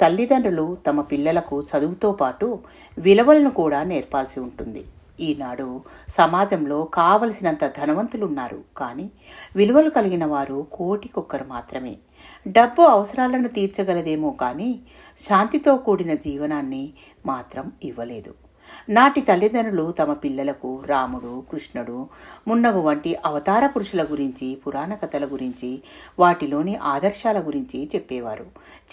తల్లిదండ్రులు తమ పిల్లలకు చదువుతో పాటు విలువలను కూడా నేర్పాల్సి ఉంటుంది. ఈనాడు సమాజంలో కావలసినంత ధనవంతులున్నారు. కానీ విలువలు కలిగిన వారు కోటికొక్కరు మాత్రమే. డబ్బు అవసరాలను తీర్చగలదేమో కానీ శాంతితో కూడిన జీవనాన్ని మాత్రం ఇవ్వలేదు. నాటి తల్లిదండ్రులు తమ పిల్లలకు రాముడు కృష్ణుడు మున్నగు వంటి అవతార పురుషుల గురించి పురాణ కథల గురించి వాటిలోని ఆదర్శాల గురించి చెప్పేవారు.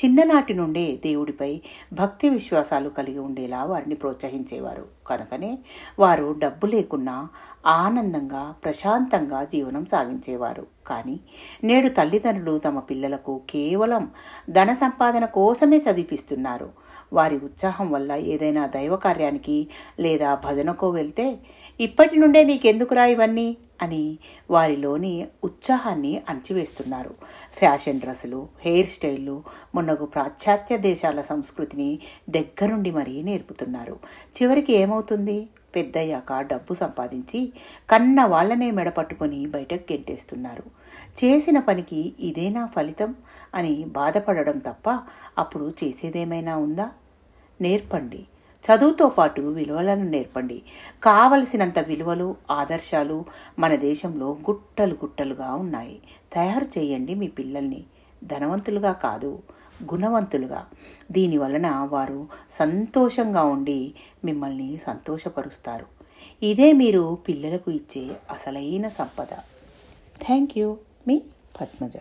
చిన్ననాటి నుండే దేవుడిపై భక్తి విశ్వాసాలు కలిగి ఉండేలా వారిని ప్రోత్సహించేవారు. కనుకనే వారు డబ్బు లేకున్నా ఆనందంగా ప్రశాంతంగా జీవనం సాగించేవారు. కానీ నేడు తల్లిదండ్రులు తమ పిల్లలకు కేవలం ధన సంపాదన కోసమే చదివిపిస్తున్నారు. వారి ఉత్సాహం వల్ల ఏదైనా దైవ కార్యానికి లేదా భజనకో వెళ్తే ఇప్పటి నుండే నీకెందుకురా ఇవన్నీ? అని వారిలోని ఉత్సాహాన్ని అణచివేస్తున్నారు. ఫ్యాషన్ డ్రెస్సులు హెయిర్ స్టైళ్ళు మొన్నగు పాశ్చాత్య దేశాల సంస్కృతిని దగ్గరుండి మరీ నేర్పుతున్నారు. చివరికి ఏమవుతుంది? పెద్దయ్యాక డబ్బు సంపాదించి కన్న వాళ్ళనే మెడపట్టుకొని బయటకు గెంటేస్తున్నారు. చేసిన పనికి ఇదేనా ఫలితం? అని బాధపడడం తప్ప అప్పుడు చేసేదేమైనా ఉందా? నేర్పండి. చదువుతో పాటు విలువలను నేర్పండి. కావలసినంత విలువలు ఆదర్శాలు మన దేశంలో గుట్టలు గుట్టలుగా ఉన్నాయి. తయారు చేయండి మీ పిల్లల్ని. ధనవంతులుగా కాదు గుణవంతులుగా. దీని వలన వారు సంతోషంగా ఉండి మిమ్మల్ని సంతోషపరుస్తారు. ఇదే మీరు పిల్లలకు ఇచ్చే అసలైన సంపద. Thank you. మీ పద్మజ.